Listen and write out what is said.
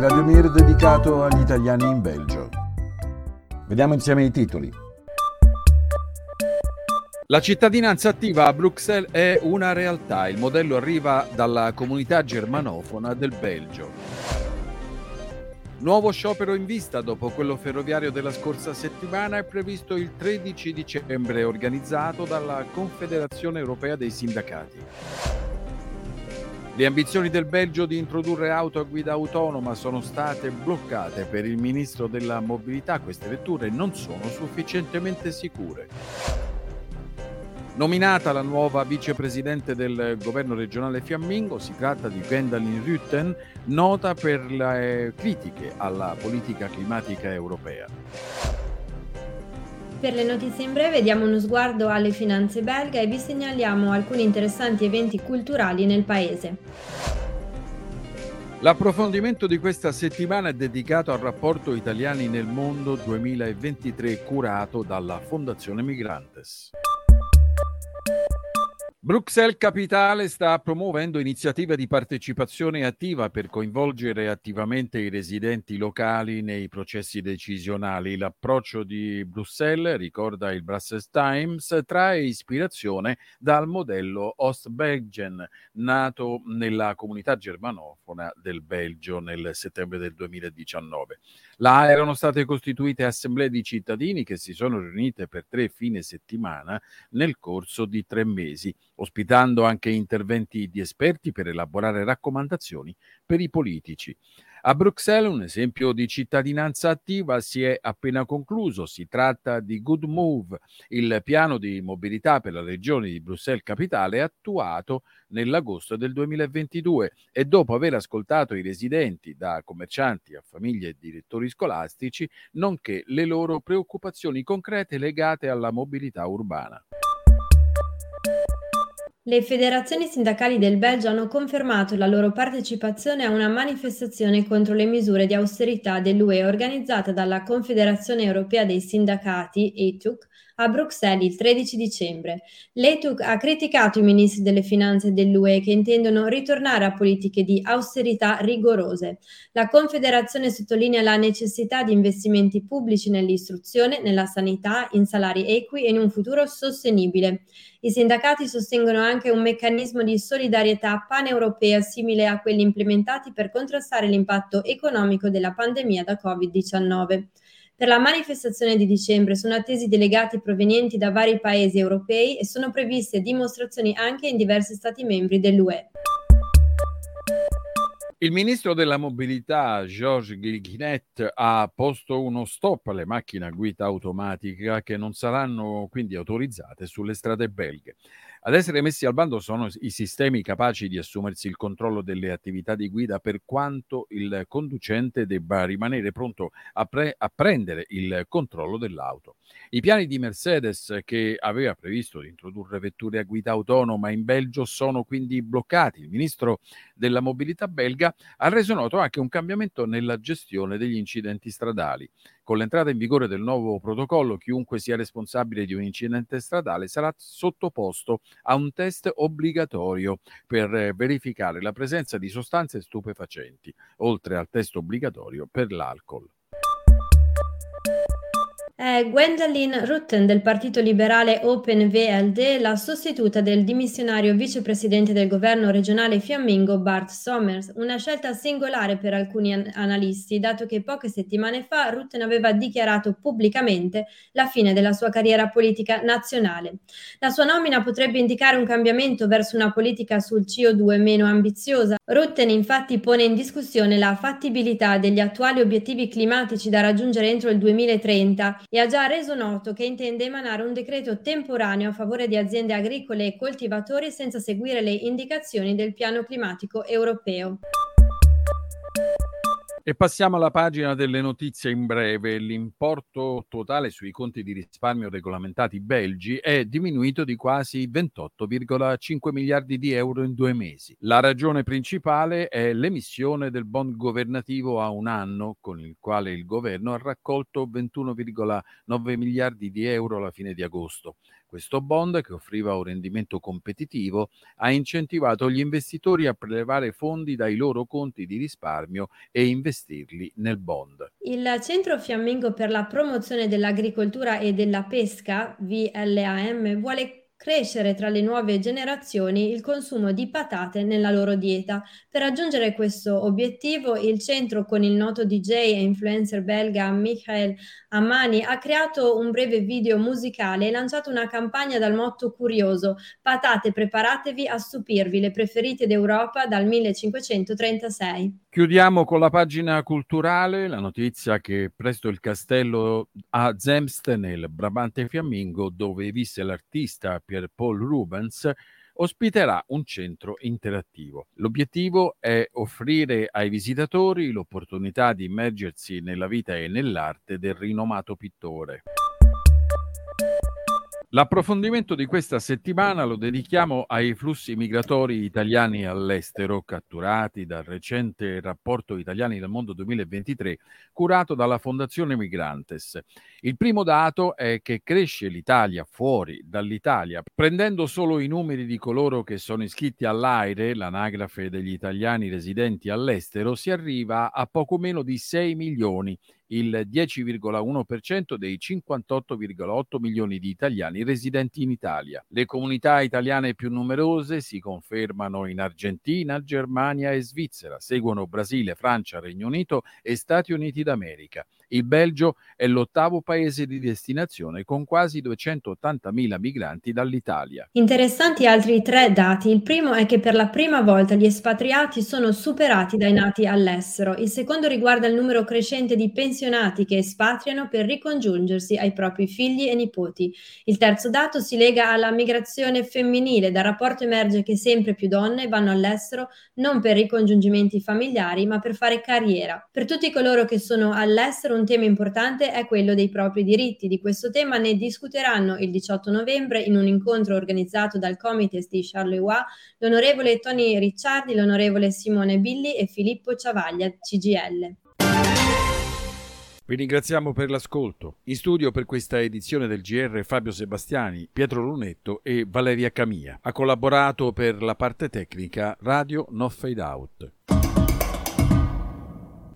Radio Mir dedicato agli italiani in Belgio. Vediamo insieme i titoli. La cittadinanza attiva a Bruxelles è una realtà. Il modello arriva dalla comunità germanofona del Belgio. Nuovo sciopero in vista dopo quello ferroviario della scorsa settimana è previsto il 13 dicembre organizzato dalla Confederazione Europea dei Sindacati. Le ambizioni del Belgio di introdurre auto a guida autonoma sono state bloccate per il ministro della mobilità. Queste vetture non sono sufficientemente sicure. Nominata la nuova vicepresidente del governo regionale fiammingo, si tratta di Gwendolyn Rutten, nota per le critiche alla politica climatica europea. Per le notizie in breve diamo uno sguardo alle finanze belga e vi segnaliamo alcuni interessanti eventi culturali nel paese. L'approfondimento di questa settimana è dedicato al rapporto Italiani nel mondo 2023 curato dalla Fondazione Migrantes. Bruxelles Capitale sta promuovendo iniziative di partecipazione attiva per coinvolgere attivamente i residenti locali nei processi decisionali. L'approccio di Bruxelles, ricorda il Brussels Times, trae ispirazione dal modello Ostbelgen, nato nella comunità germanofona del Belgio nel settembre del 2019. Là erano state costituite assemblee di cittadini che si sono riunite per tre fine settimana nel corso di tre mesi, ospitando anche interventi di esperti per elaborare raccomandazioni per i politici. A Bruxelles un esempio di cittadinanza attiva si è appena concluso. Si tratta di Good Move, il piano di mobilità per la regione di Bruxelles Capitale attuato nell'agosto del 2022 e dopo aver ascoltato i residenti, da commercianti a famiglie e direttori scolastici, nonché le loro preoccupazioni concrete legate alla mobilità urbana. Le federazioni sindacali del Belgio hanno confermato la loro partecipazione a una manifestazione contro le misure di austerità dell'UE organizzata dalla Confederazione Europea dei Sindacati, ETUC, a Bruxelles il 13 dicembre. L'ETUC ha criticato i ministri delle finanze dell'UE che intendono ritornare a politiche di austerità rigorose. La Confederazione sottolinea la necessità di investimenti pubblici nell'istruzione, nella sanità, in salari equi e in un futuro sostenibile. I sindacati sostengono anche un meccanismo di solidarietà paneuropea simile a quelli implementati per contrastare l'impatto economico della pandemia da Covid-19. Per la manifestazione di dicembre sono attesi delegati provenienti da vari paesi europei e sono previste dimostrazioni anche in diversi Stati membri dell'UE. Il ministro della mobilità Georges Guilguinet ha posto uno stop alle macchine a guida automatica che non saranno quindi autorizzate sulle strade belghe. Ad essere messi al bando sono i sistemi capaci di assumersi il controllo delle attività di guida per quanto il conducente debba rimanere pronto a, pre- a prendere il controllo dell'auto. I piani di Mercedes che aveva previsto di introdurre vetture a guida autonoma in Belgio sono quindi bloccati. Il ministro della mobilità belga ha reso noto anche un cambiamento nella gestione degli incidenti stradali. Con l'entrata in vigore del nuovo protocollo, chiunque sia responsabile di un incidente stradale sarà sottoposto a un test obbligatorio per eh, verificare la presenza di sostanze stupefacenti, oltre al test obbligatorio per l'alcol. È Gwendolyn Rutten del partito liberale Open VLD la sostituta del dimissionario vicepresidente del governo regionale fiammingo Bart Sommers, una scelta singolare per alcuni an- analisti, dato che poche settimane fa Rutten aveva dichiarato pubblicamente la fine della sua carriera politica nazionale. La sua nomina potrebbe indicare un cambiamento verso una politica sul CO2 meno ambiziosa. Rutten infatti pone in discussione la fattibilità degli attuali obiettivi climatici da raggiungere entro il 2030 e ha già reso noto che intende emanare un decreto temporaneo a favore di aziende agricole e coltivatori senza seguire le indicazioni del piano climatico europeo. E passiamo alla pagina delle notizie in breve. L'importo totale sui conti di risparmio regolamentati belgi è diminuito di quasi 28,5 miliardi di euro in due mesi. La ragione principale è l'emissione del bond governativo a un anno, con il quale il governo ha raccolto 21,9 miliardi di euro alla fine di agosto. Questo bond, che offriva un rendimento competitivo, ha incentivato gli investitori a prelevare fondi dai loro conti di risparmio e investirli nel bond. Il Centro Fiammingo per la promozione dell'agricoltura e della pesca, VLAM, vuole crescere tra le nuove generazioni il consumo di patate nella loro dieta. Per raggiungere questo obiettivo, il centro con il noto DJ e influencer belga Michael Amani ha creato un breve video musicale e lanciato una campagna dal motto curioso Patate preparatevi a stupirvi, le preferite d'Europa dal 1536. Chiudiamo con la pagina culturale, la notizia che presto il castello a Zemst nel Brabante Fiammingo, dove visse l'artista Pier Paul Rubens, ospiterà un centro interattivo. L'obiettivo è offrire ai visitatori l'opportunità di immergersi nella vita e nell'arte del rinomato pittore. L'approfondimento di questa settimana lo dedichiamo ai flussi migratori italiani all'estero catturati dal recente rapporto Italiani del Mondo 2023 curato dalla Fondazione Migrantes. Il primo dato è che cresce l'Italia fuori dall'Italia. Prendendo solo i numeri di coloro che sono iscritti all'AIRE, l'anagrafe degli italiani residenti all'estero, si arriva a poco meno di 6 milioni il 10,1% dei 58,8 milioni di italiani residenti in Italia. Le comunità italiane più numerose si confermano in Argentina, Germania e Svizzera, seguono Brasile, Francia, Regno Unito e Stati Uniti d'America. Il Belgio è l'ottavo paese di destinazione con quasi 280.000 migranti dall'Italia. Interessanti altri tre dati. Il primo è che per la prima volta gli espatriati sono superati dai nati all'estero. Il secondo riguarda il numero crescente di pensionati che espatriano per ricongiungersi ai propri figli e nipoti. Il terzo dato si lega alla migrazione femminile. Dal rapporto emerge che sempre più donne vanno all'estero non per ricongiungimenti familiari, ma per fare carriera. Per tutti coloro che sono all'estero, un tema importante è quello dei propri diritti. Di questo tema ne discuteranno il 18 novembre in un incontro organizzato dal Comites di Charleroi l'onorevole Tony Ricciardi, l'onorevole Simone Billi e Filippo Ciavaglia, CGL. Vi ringraziamo per l'ascolto. In studio per questa edizione del GR Fabio Sebastiani, Pietro Lunetto e Valeria Camia. Ha collaborato per la parte tecnica Radio No Fade Out.